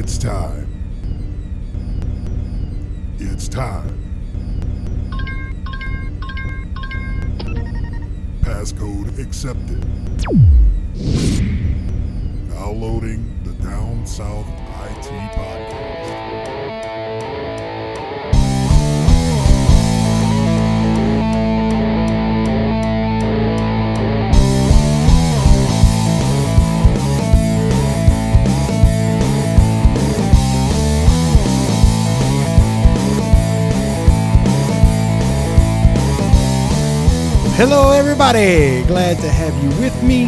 It's time. It's time. Passcode accepted. Now loading the Down South IT podcast. Hello, everybody. Glad to have you with me.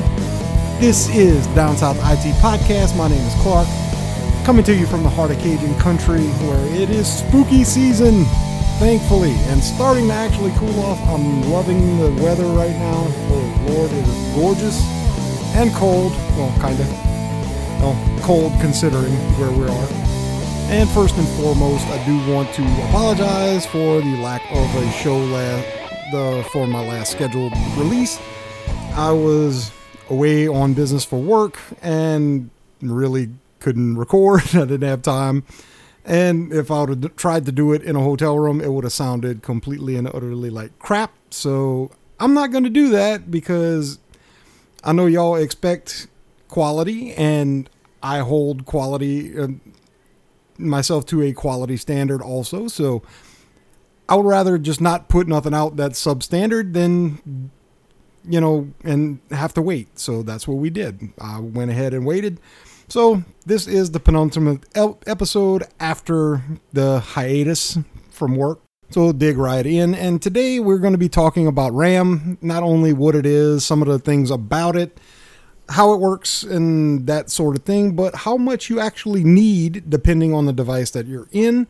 This is Down South IT Podcast. My name is Clark, coming to you from the heart of Cajun country where it is spooky season, thankfully, and starting to actually cool off. I'm loving the weather right now. Oh, Lord, it is gorgeous and cold. Well, kind of. Well, cold considering where we are. And first and foremost, I do want to apologize for the lack of a show last the for my last scheduled release. I was away on business for work and really couldn't record. I didn't have time. And if I would have tried to do it in a hotel room, it would have sounded completely and utterly like crap. So I'm not going to do that because I know y'all expect quality, and I hold quality uh, myself to a quality standard also. So I would rather just not put nothing out that's substandard than, you know, and have to wait. So that's what we did. I went ahead and waited. So this is the penultimate episode after the hiatus from work. So we'll dig right in. And today we're going to be talking about RAM, not only what it is, some of the things about it, how it works, and that sort of thing, but how much you actually need depending on the device that you're in.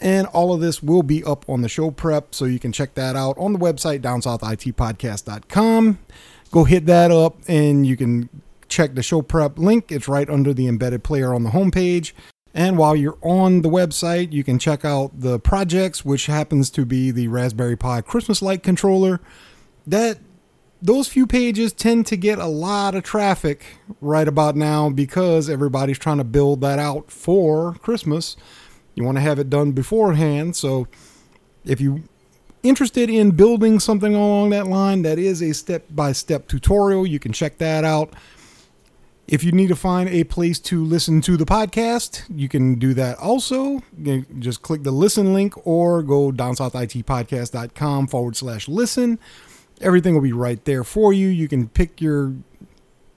And all of this will be up on the show prep, so you can check that out on the website, downsouthitpodcast.com. Go hit that up, and you can check the show prep link. It's right under the embedded player on the homepage. And while you're on the website, you can check out the projects, which happens to be the Raspberry Pi Christmas light controller. That those few pages tend to get a lot of traffic right about now because everybody's trying to build that out for Christmas. You want to have it done beforehand. So if you interested in building something along that line, that is a step-by-step tutorial. You can check that out. If you need to find a place to listen to the podcast, you can do that also. Just click the listen link or go downsouthitpodcast.com forward slash listen. Everything will be right there for you. You can pick your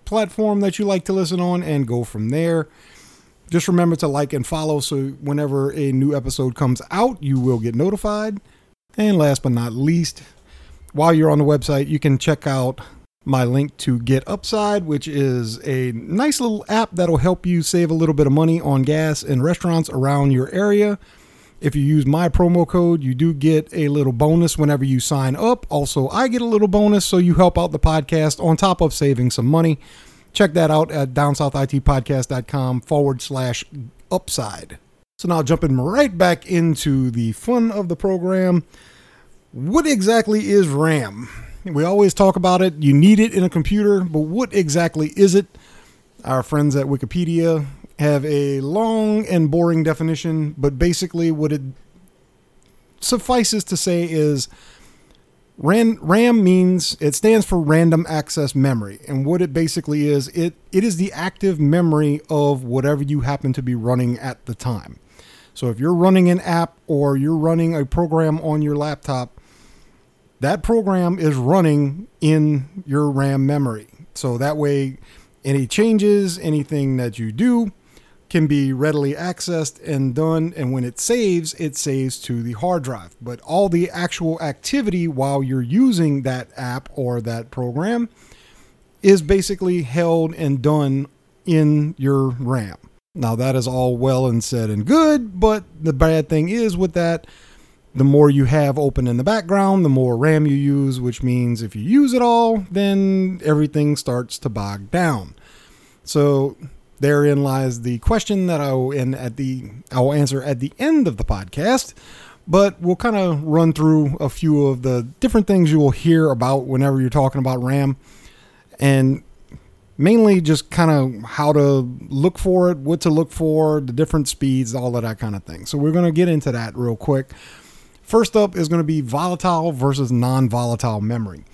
platform that you like to listen on and go from there. Just remember to like and follow so whenever a new episode comes out, you will get notified. And last but not least, while you're on the website, you can check out my link to Get Upside, which is a nice little app that'll help you save a little bit of money on gas in restaurants around your area. If you use my promo code, you do get a little bonus whenever you sign up. Also, I get a little bonus, so you help out the podcast on top of saving some money. Check that out at downsouthitpodcast.com forward slash upside. So now jumping right back into the fun of the program. What exactly is RAM? We always talk about it. You need it in a computer, but what exactly is it? Our friends at Wikipedia have a long and boring definition, but basically what it suffices to say is RAM, means it stands for random access memory. And what it basically is, it, it is the active memory of whatever you happen to be running at the time. So if you're running an app or you're running a program on your laptop, that program is running in your RAM memory. So that way, any changes, anything that you do can be readily accessed and done. And when it saves, it saves to the hard drive. But all the actual activity while you're using that app or that program is basically held and done in your RAM. Now, that is all well and said and good, but the bad thing is with that, the more you have open in the background, the more RAM you use, which means if you use it all, then everything starts to bog down. So therein lies the question that I will end at the I will answer at the end of the podcast. But we'll kind of run through a few of the different things you will hear about whenever you're talking about RAM. And mainly just kind of how to look for it, what to look for, the different speeds, all of that kind of thing. So we're going to get into that real quick. First up is going to be volatile versus non volatile memory.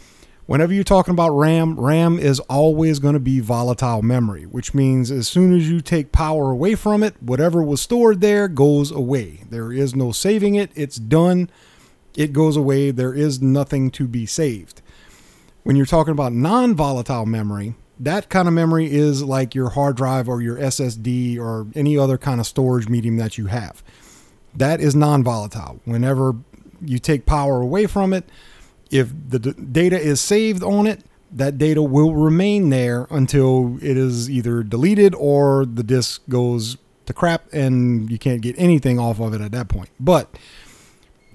Whenever you're talking about RAM, RAM is always going to be volatile memory, which means as soon as you take power away from it, whatever was stored there goes away. There is no saving it, it's done, it goes away. There is nothing to be saved. When you're talking about non volatile memory, that kind of memory is like your hard drive or your SSD or any other kind of storage medium that you have. That is non volatile. Whenever you take power away from it, if the d- data is saved on it, that data will remain there until it is either deleted or the disk goes to crap and you can't get anything off of it at that point. But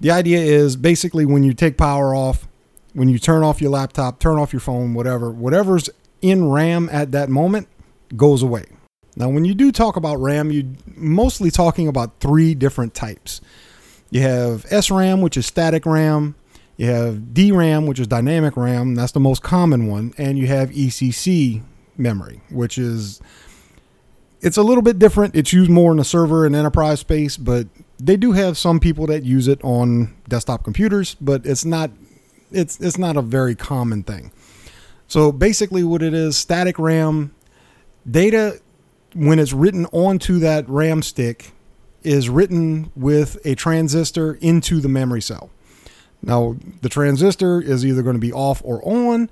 the idea is basically when you take power off, when you turn off your laptop, turn off your phone, whatever, whatever's in RAM at that moment goes away. Now, when you do talk about RAM, you're mostly talking about three different types. You have SRAM, which is static RAM. You have DRAM, which is dynamic RAM. That's the most common one. And you have ECC memory, which is it's a little bit different. It's used more in the server and enterprise space, but they do have some people that use it on desktop computers, but it's not it's it's not a very common thing. So basically what it is, static RAM data when it's written onto that RAM stick is written with a transistor into the memory cell. Now, the transistor is either going to be off or on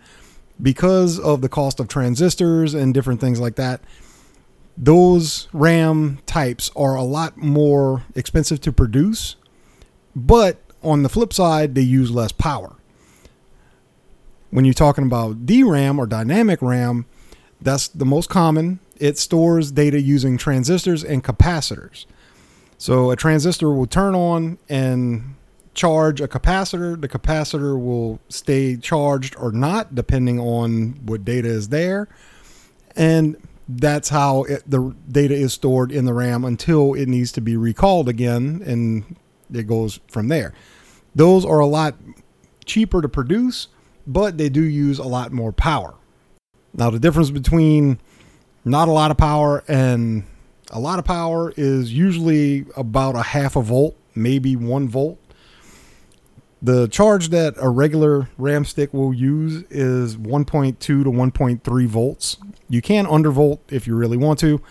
because of the cost of transistors and different things like that. Those RAM types are a lot more expensive to produce, but on the flip side, they use less power. When you're talking about DRAM or dynamic RAM, that's the most common. It stores data using transistors and capacitors. So a transistor will turn on and charge a capacitor. The capacitor will stay charged or not, depending on what data is there. And that's how it, the data is stored in the RAM until it needs to be recalled again, and it goes from there. Those are a lot cheaper to produce, but they do use a lot more power. Now, the difference between not a lot of power and a lot of power is usually about a half a volt, maybe one volt. The charge that a regular RAM stick will use is 1.2 to 1.3 volts. You can undervolt if you really want to.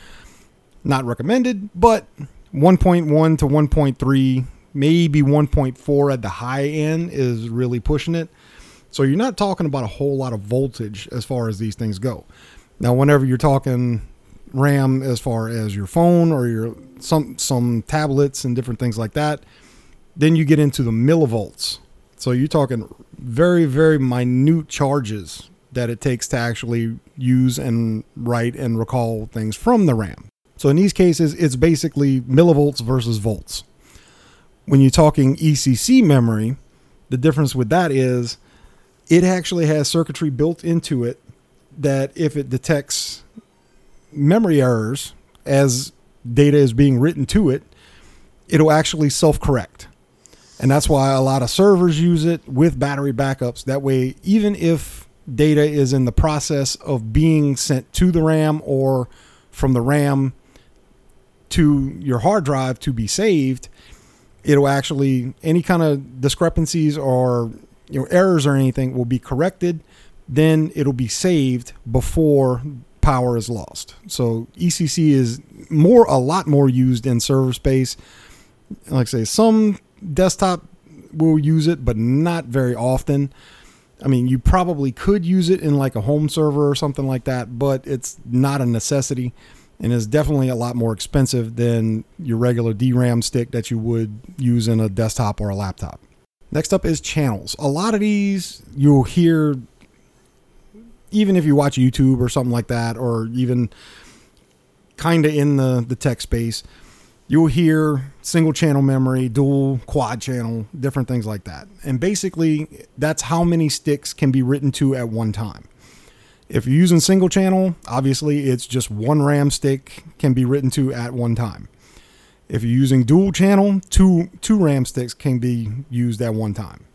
Not recommended, but 1.1 to 1.3, maybe 1.4 at the high end is really pushing it. So you're not talking about a whole lot of voltage as far as these things go. Now, whenever you're talking RAM as far as your phone or your some some tablets and different things like that, then you get into the millivolts. So you're talking very, very minute charges that it takes to actually use and write and recall things from the RAM. So in these cases, it's basically millivolts versus volts. When you're talking ECC memory, the difference with that is it actually has circuitry built into it that if it detects memory errors as data is being written to it, it'll actually self correct. And that's why a lot of servers use it with battery backups. That way, even if data is in the process of being sent to the RAM or from the RAM to your hard drive to be saved, it'll actually, any kind of discrepancies or you know, errors or anything will be corrected. Then it'll be saved before power is lost. So ECC is more, a lot more used in server space. Like I say, some desktop will use it, but not very often. I mean, you probably could use it in like a home server or something like that, but it's not a necessity and is definitely a lot more expensive than your regular DRAM stick that you would use in a desktop or a laptop. Next up is channels. A lot of these you'll hear even if you watch YouTube or something like that, or even kind of in the, the tech space, you'll hear single channel memory, dual, quad channel, different things like that. And basically, that's how many sticks can be written to at one time. If you're using single channel, obviously it's just one RAM stick can be written to at one time. If you're using dual channel, two two RAM sticks can be used at one time.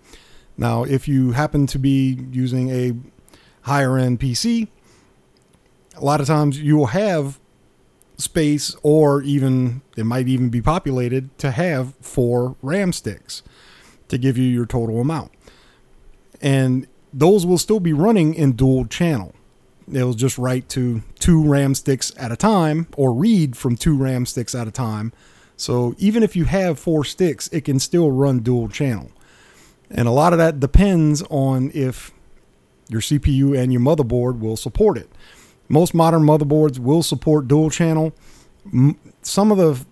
Now, if you happen to be using a higher end PC, a lot of times you will have space or even it might even be populated to have four RAM sticks to give you your total amount. And those will still be running in dual channel. It'll just write to two RAM sticks at a time or read from two RAM sticks at a time. So even if you have four sticks, it can still run dual channel. And a lot of that depends on if your CPU and your motherboard will support it. Most modern motherboards will support dual channel. Some of the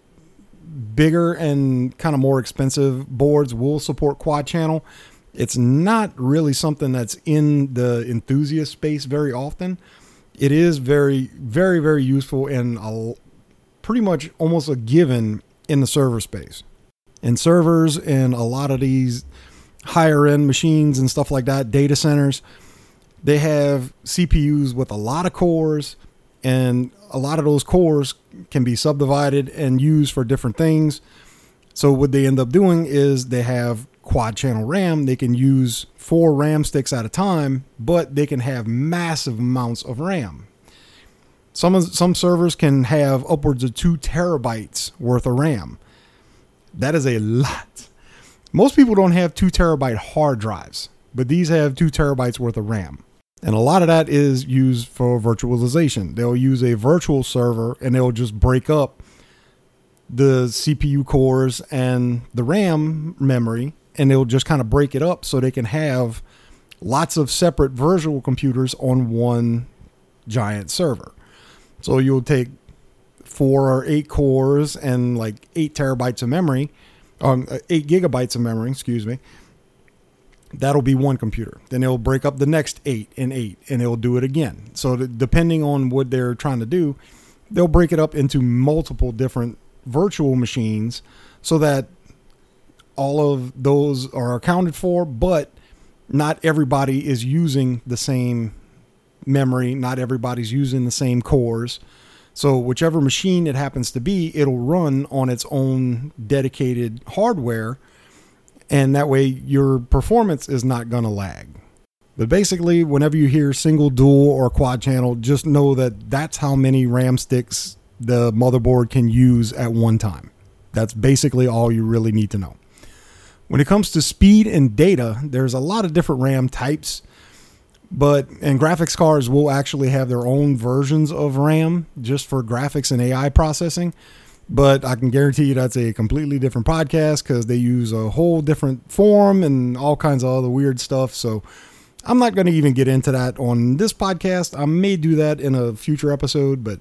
bigger and kind of more expensive boards will support quad channel. It's not really something that's in the enthusiast space very often. It is very, very, very useful and a, pretty much almost a given in the server space. In servers and a lot of these higher end machines and stuff like that, data centers, they have CPUs with a lot of cores, and a lot of those cores can be subdivided and used for different things. So, what they end up doing is they have quad channel RAM. They can use four RAM sticks at a time, but they can have massive amounts of RAM. Some some servers can have upwards of two terabytes worth of RAM. That is a lot. Most people don't have two terabyte hard drives, but these have two terabytes worth of RAM. And a lot of that is used for virtualization. They'll use a virtual server and they'll just break up the CPU cores and the RAM memory and they'll just kind of break it up so they can have lots of separate virtual computers on one giant server. So you'll take four or eight cores and like eight terabytes of memory, um, eight gigabytes of memory, excuse me, that'll be one computer. Then it'll break up the next eight and eight, and it'll do it again. So depending on what they're trying to do, they'll break it up into multiple different virtual machines, so that all of those are accounted for. But not everybody is using the same memory. Not everybody's using the same cores. So whichever machine it happens to be, it'll run on its own dedicated hardware and that way your performance is not going to lag. But basically, whenever you hear single, dual, or quad channel, just know that that's how many RAM sticks the motherboard can use at one time. That's basically all you really need to know. When it comes to speed and data, there's a lot of different RAM types, but and graphics cards will actually have their own versions of RAM just for graphics and AI processing. But I can guarantee you that's a completely different podcast because they use a whole different form and all kinds of other weird stuff. So I'm not going to even get into that on this podcast. I may do that in a future episode, but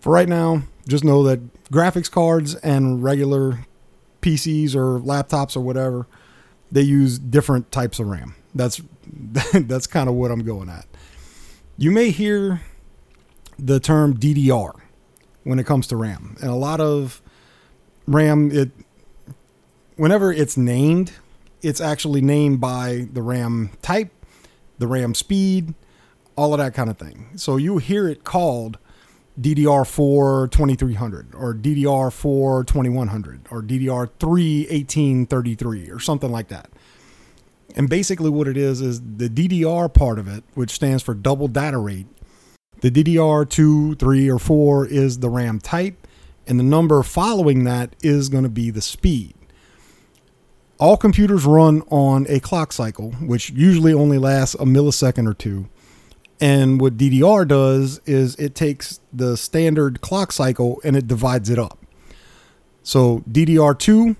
for right now, just know that graphics cards and regular PCs or laptops or whatever, they use different types of RAM. That's that's kind of what I'm going at. You may hear the term DDR when it comes to RAM. And a lot of RAM, it whenever it's named, it's actually named by the RAM type, the RAM speed, all of that kind of thing. So you hear it called DDR4 2300 or DDR4 2100 or DDR3 1833 or something like that. And basically, what it is is the DDR part of it, which stands for double data rate, the DDR2, 3, or 4 is the RAM type, and the number following that is going to be the speed. All computers run on a clock cycle, which usually only lasts a millisecond or two. And what DDR does is it takes the standard clock cycle and it divides it up. So DDR2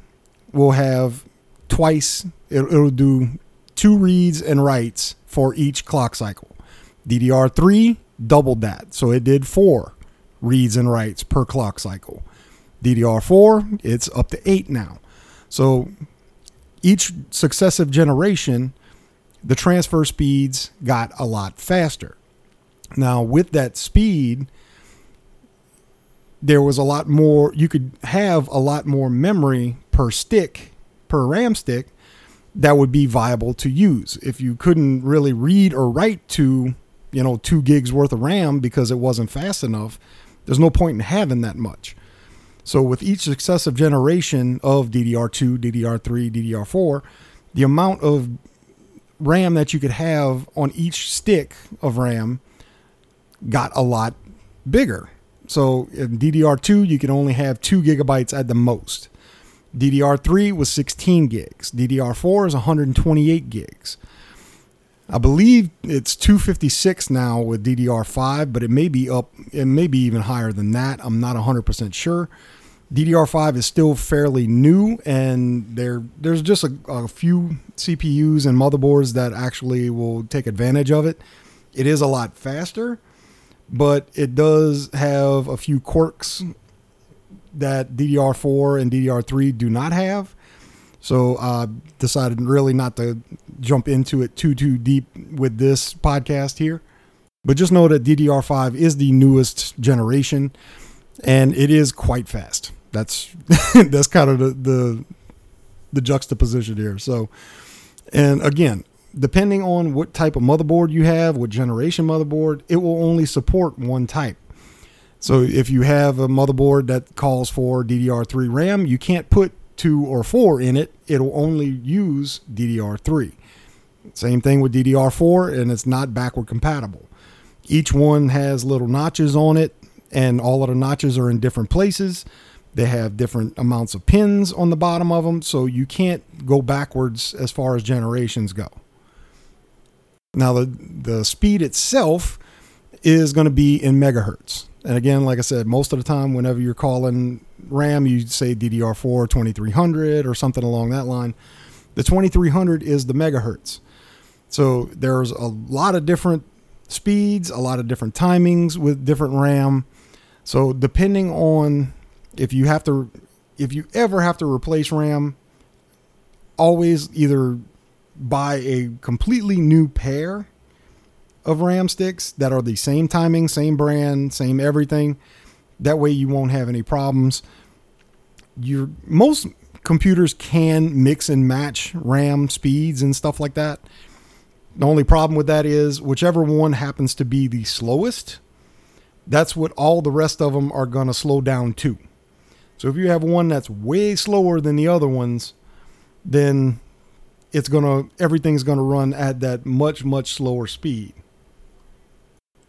will have twice, it'll do two reads and writes for each clock cycle. DDR3 doubled that. So it did four reads and writes per clock cycle. DDR4, it's up to eight now. So each successive generation, the transfer speeds got a lot faster. Now, with that speed, there was a lot more, you could have a lot more memory per stick, per RAM stick, that would be viable to use. If you couldn't really read or write to you know, two gigs worth of RAM because it wasn't fast enough, there's no point in having that much. So with each successive generation of DDR2, DDR3, DDR4, the amount of RAM that you could have on each stick of RAM got a lot bigger. So in DDR2, you can only have two gigabytes at the most. DDR3 was 16 gigs. DDR4 is 128 gigs. I believe it's 256 now with DDR5, but it may be up, it may be even higher than that. I'm not 100% sure. DDR5 is still fairly new, and there there's just a, a few CPUs and motherboards that actually will take advantage of it. It is a lot faster, but it does have a few quirks that DDR4 and DDR3 do not have. So I uh, decided really not to jump into it too too deep with this podcast here. But just know that DDR5 is the newest generation and it is quite fast. That's that's kind of the, the the juxtaposition here. So and again, depending on what type of motherboard you have, what generation motherboard, it will only support one type. So if you have a motherboard that calls for DDR3 RAM, you can't put 2 or 4 in it. It'll only use DDR3. Same thing with DDR4 and it's not backward compatible. Each one has little notches on it and all of the notches are in different places. They have different amounts of pins on the bottom of them, so you can't go backwards as far as generations go. Now the the speed itself is going to be in megahertz. And again, like I said, most of the time, whenever you're calling RAM, you say DDR4 2300 or something along that line. The 2300 is the megahertz. So there's a lot of different speeds, a lot of different timings with different RAM. So depending on if you have to, if you ever have to replace RAM, always either buy a completely new pair of RAM sticks that are the same timing, same brand, same everything. That way you won't have any problems. Your most computers can mix and match RAM speeds and stuff like that. The only problem with that is whichever one happens to be the slowest, that's what all the rest of them are going to slow down to. So if you have one that's way slower than the other ones, then it's going to everything's going to run at that much much slower speed.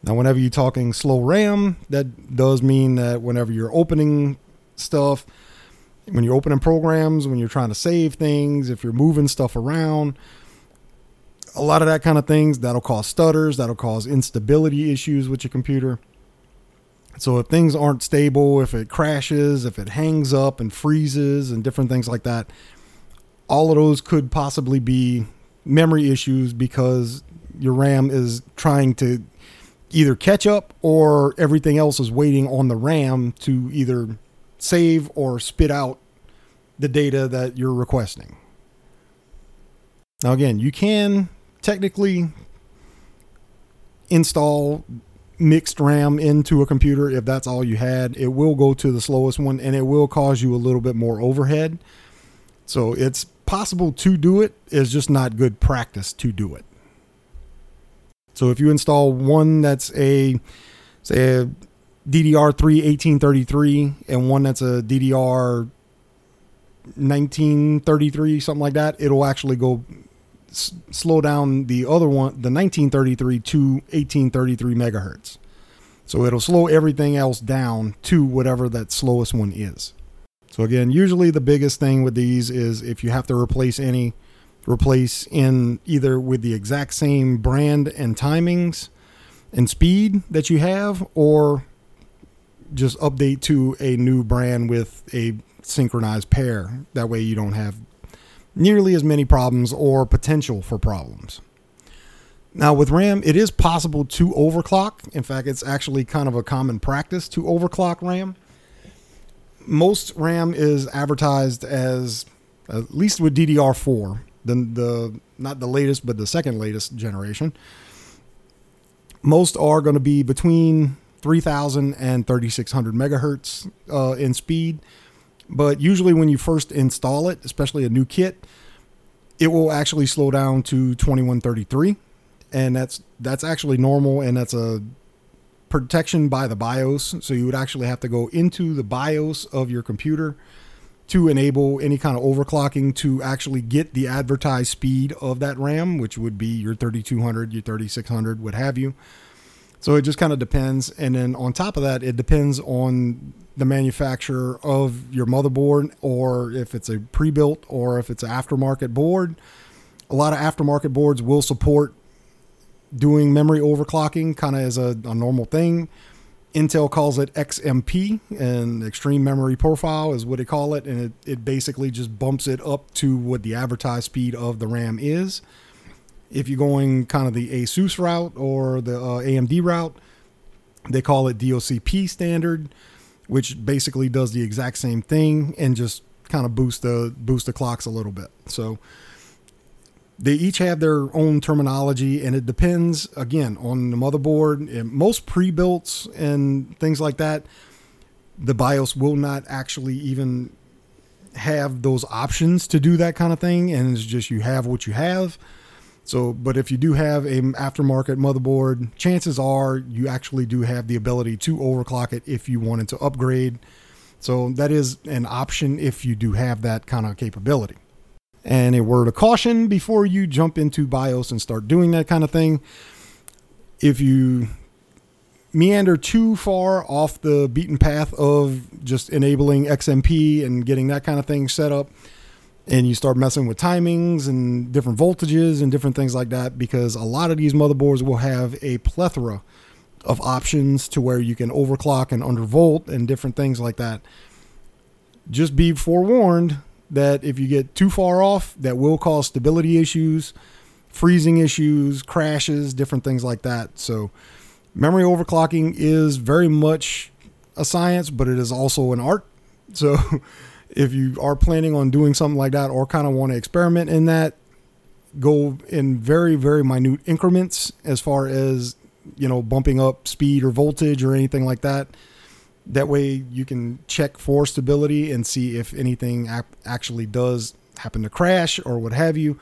Now, whenever you're talking slow RAM, that does mean that whenever you're opening stuff, when you're opening programs, when you're trying to save things, if you're moving stuff around, a lot of that kind of things that'll cause stutters, that'll cause instability issues with your computer. So if things aren't stable, if it crashes, if it hangs up and freezes and different things like that, all of those could possibly be memory issues because your RAM is trying to either catch up or everything else is waiting on the RAM to either save or spit out the data that you're requesting. Now, again, you can technically install mixed RAM into a computer if that's all you had. It will go to the slowest one and it will cause you a little bit more overhead. So it's possible to do it, it's just not good practice to do it. So if you install one that's a say a DDR3 1833 and one that's a DDR 1933 something like that, it'll actually go s- slow down the other one, the 1933 to 1833 megahertz. So it'll slow everything else down to whatever that slowest one is. So again, usually the biggest thing with these is if you have to replace any replace in either with the exact same brand and timings and speed that you have, or just update to a new brand with a synchronized pair. That way you don't have nearly as many problems or potential for problems. Now, with RAM, it is possible to overclock. In fact, it's actually kind of a common practice to overclock RAM. Most RAM is advertised as, at least with DDR4, the the not the latest but the second latest generation. Most are going to be between 3000 and 3600 megahertz uh, in speed, but usually when you first install it, especially a new kit, it will actually slow down to 2133 and that's that's actually normal and that's a protection by the BIOS. So you would actually have to go into the BIOS of your computer to enable any kind of overclocking to actually get the advertised speed of that RAM, which would be your 3200, your 3600, what have you. So it just kind of depends. And then on top of that, it depends on the manufacturer of your motherboard or if it's a pre built or if it's an aftermarket board. A lot of aftermarket boards will support doing memory overclocking kind of as a, a normal thing. Intel calls it XMP, and extreme memory profile is what they call it. And it, it basically just bumps it up to what the advertised speed of the RAM is. If you're going kind of the ASUS route or the uh, AMD route, they call it DOCP standard, which basically does the exact same thing and just kind of boost the boost the clocks a little bit. So they each have their own terminology and it depends again on the motherboard. And most pre-builts and things like that the bios will not actually even have those options to do that kind of thing and it's just you have what you have. So but if you do have a aftermarket motherboard chances are you actually do have the ability to overclock it if you wanted to upgrade. So that is an option if you do have that kind of capability and a word of caution before you jump into BIOS and start doing that kind of thing. If you meander too far off the beaten path of just enabling XMP and getting that kind of thing set up, and you start messing with timings and different voltages and different things like that, because a lot of these motherboards will have a plethora of options to where you can overclock and undervolt and different things like that. Just be forewarned that if you get too far off, that will cause stability issues, freezing issues, crashes, different things like that. So, memory overclocking is very much a science, but it is also an art. So, if you are planning on doing something like that or kind of want to experiment in that, go in very, very minute increments as far as, you know, bumping up speed or voltage or anything like that that way you can check for stability and see if anything actually does happen to crash or what have you.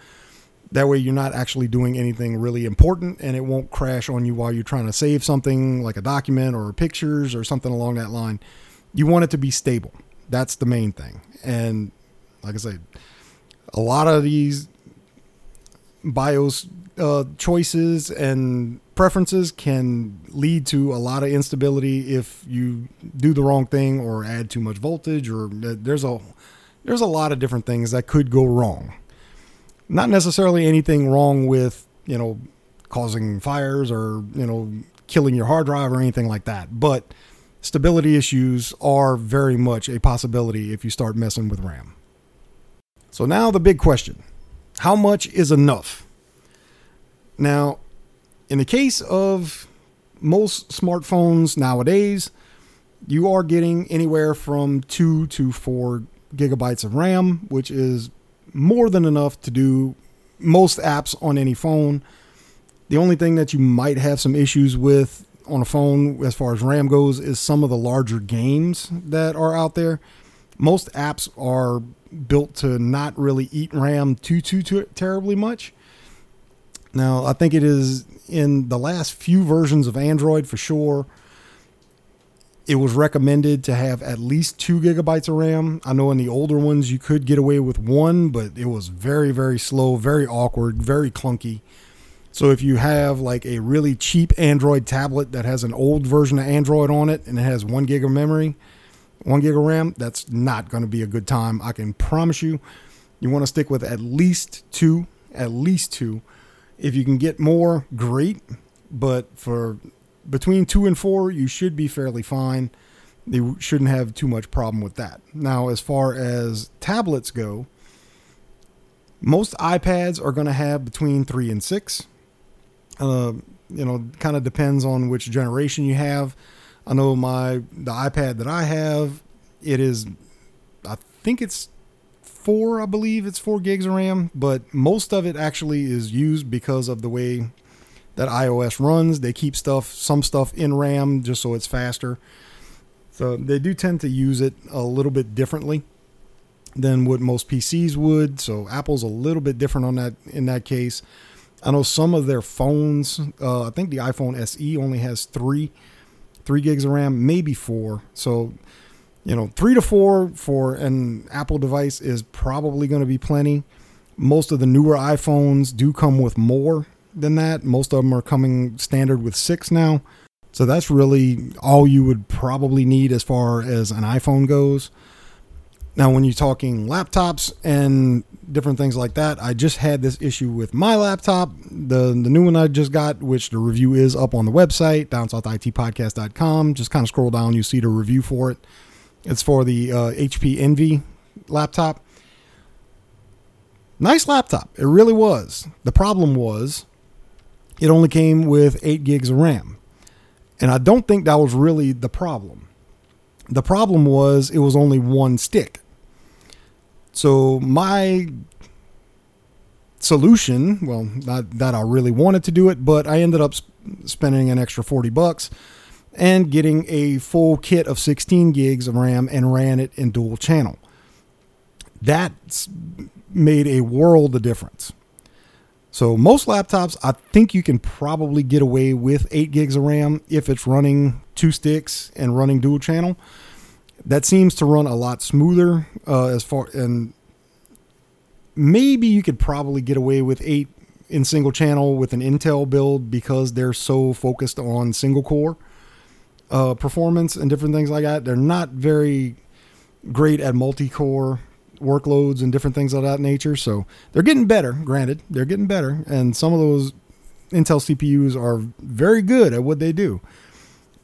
That way you're not actually doing anything really important and it won't crash on you while you're trying to save something like a document or pictures or something along that line. You want it to be stable. That's the main thing. And like I said, a lot of these BIOS uh, choices and preferences can lead to a lot of instability if you do the wrong thing or add too much voltage or uh, there's a there's a lot of different things that could go wrong. Not necessarily anything wrong with, you know, causing fires or, you know, killing your hard drive or anything like that, but stability issues are very much a possibility if you start messing with RAM. So now the big question. How much is enough? Now, in the case of most smartphones nowadays, you are getting anywhere from two to four gigabytes of RAM, which is more than enough to do most apps on any phone. The only thing that you might have some issues with on a phone as far as RAM goes is some of the larger games that are out there. Most apps are built to not really eat RAM too too, too terribly much. Now, I think it is in the last few versions of Android for sure. It was recommended to have at least two gigabytes of RAM. I know in the older ones you could get away with one, but it was very, very slow, very awkward, very clunky. So if you have like a really cheap Android tablet that has an old version of Android on it and it has one gig of memory, one gig of RAM, that's not going to be a good time. I can promise you. You want to stick with at least two, at least two if you can get more, great. But for between two and four, you should be fairly fine. You shouldn't have too much problem with that. Now, as far as tablets go, most iPads are going to have between three and six. Uh, you know, kind of depends on which generation you have. I know my the iPad that I have, it is, I think it's four, I believe it's four gigs of RAM, but most of it actually is used because of the way that iOS runs. They keep stuff, some stuff in RAM just so it's faster. So they do tend to use it a little bit differently than what most PCs would. So Apple's a little bit different on that in that case. I know some of their phones. Uh, I think the iPhone SE only has three, three gigs of RAM, maybe four. So you know, three to four for an Apple device is probably going to be plenty. Most of the newer iPhones do come with more than that. Most of them are coming standard with six now. So that's really all you would probably need as far as an iPhone goes. Now, when you're talking laptops and different things like that, I just had this issue with my laptop, the the new one I just got, which the review is up on the website, downsouthitpodcast.com. Just kind of scroll down, you see the review for it. It's for the uh, HP Envy laptop. Nice laptop. It really was. The problem was it only came with 8 gigs of RAM. And I don't think that was really the problem. The problem was it was only one stick. So my solution, well, not that I really wanted to do it, but I ended up sp- spending an extra 40 bucks and getting a full kit of 16 gigs of RAM and ran it in dual channel. That's made a world of difference. So most laptops, I think you can probably get away with eight gigs of RAM if it's running two sticks and running dual channel. That seems to run a lot smoother uh, as far and maybe you could probably get away with eight in single channel with an Intel build because they're so focused on single core uh, performance and different things like that. They're not very great at multi core workloads and different things of that nature. So they're getting better. Granted, they're getting better, and some of those Intel CPUs are very good at what they do.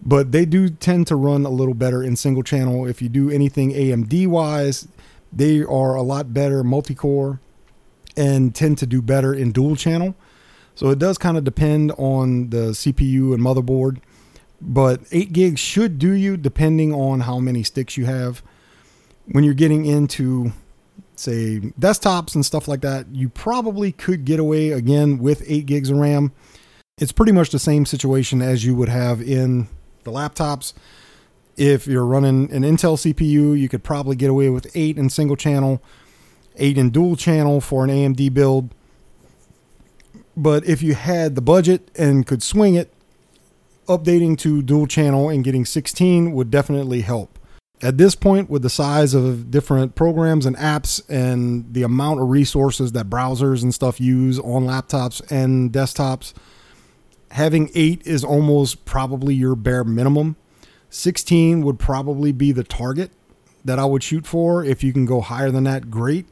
But they do tend to run a little better in single channel. If you do anything AMD wise, they are a lot better multi core and tend to do better in dual channel. So it does kind of depend on the CPU and motherboard. But 8 gigs should do you depending on how many sticks you have. When you're getting into say desktops and stuff like that, you probably could get away again with 8 gigs of RAM. It's pretty much the same situation as you would have in the laptops. If you're running an Intel CPU, you could probably get away with 8 in single channel, 8 in dual channel for an AMD build. But if you had the budget and could swing it, updating to dual channel and getting 16 would definitely help. At this point with the size of different programs and apps and the amount of resources that browsers and stuff use on laptops and desktops having 8 is almost probably your bare minimum. 16 would probably be the target that I would shoot for. If you can go higher than that great.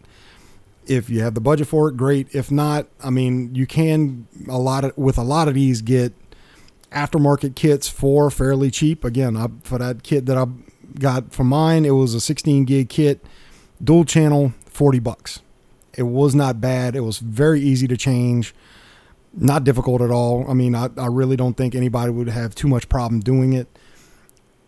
If you have the budget for it great. If not I mean you can a lot of with a lot of these get aftermarket kits for fairly cheap again I, for that kit that I got for mine, it was a 16 gig kit, dual channel, 40 bucks. It was not bad. It was very easy to change, not difficult at all. I mean, I, I really don't think anybody would have too much problem doing it.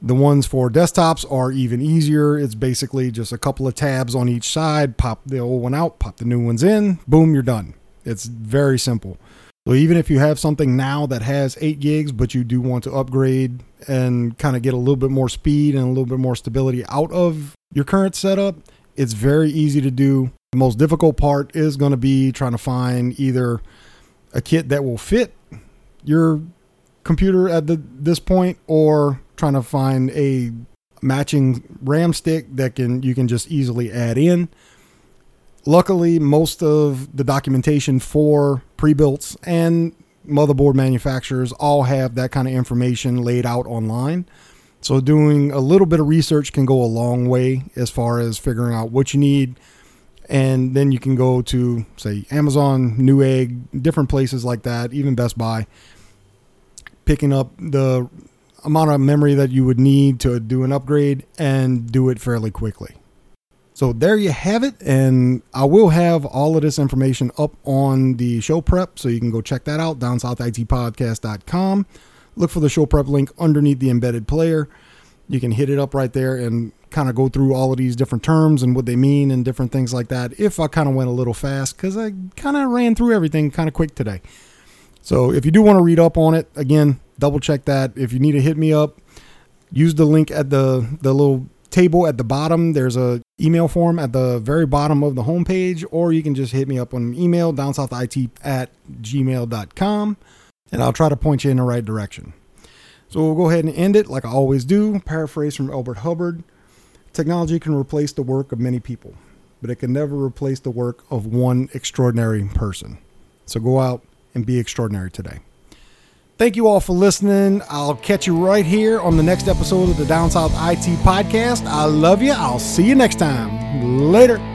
The ones for desktops are even easier. It's basically just a couple of tabs on each side, pop the old one out, pop the new ones in, boom, you're done. It's very simple. So even if you have something now that has eight gigs, but you do want to upgrade and kind of get a little bit more speed and a little bit more stability out of your current setup, it's very easy to do. The most difficult part is going to be trying to find either a kit that will fit your computer at the, this point or trying to find a matching RAM stick that can you can just easily add in luckily, most of the documentation for pre-builts and motherboard manufacturers all have that kind of information laid out online. So doing a little bit of research can go a long way as far as figuring out what you need. And then you can go to say Amazon, Newegg, different places like that, even Best Buy, picking up the amount of memory that you would need to do an upgrade and do it fairly quickly. So there you have it. And I will have all of this information up on the show prep. So you can go check that out, downsouthitpodcast.com. Look for the show prep link underneath the embedded player. You can hit it up right there and kind of go through all of these different terms and what they mean and different things like that. If I kind of went a little fast, because I kind of ran through everything kind of quick today. So if you do want to read up on it, again, double check that. If you need to hit me up, use the link at the the little table at the bottom. There's a email form at the very bottom of the homepage, or you can just hit me up on email, downsouthit at gmail.com, and I'll try to point you in the right direction. So we'll go ahead and end it like I always do. Paraphrase from Elbert Hubbard Technology can replace the work of many people, but it can never replace the work of one extraordinary person. So go out and be extraordinary today. Thank you all for listening. I'll catch you right here on the next episode of the Down South IT podcast. I love you. I'll see you next time. Later.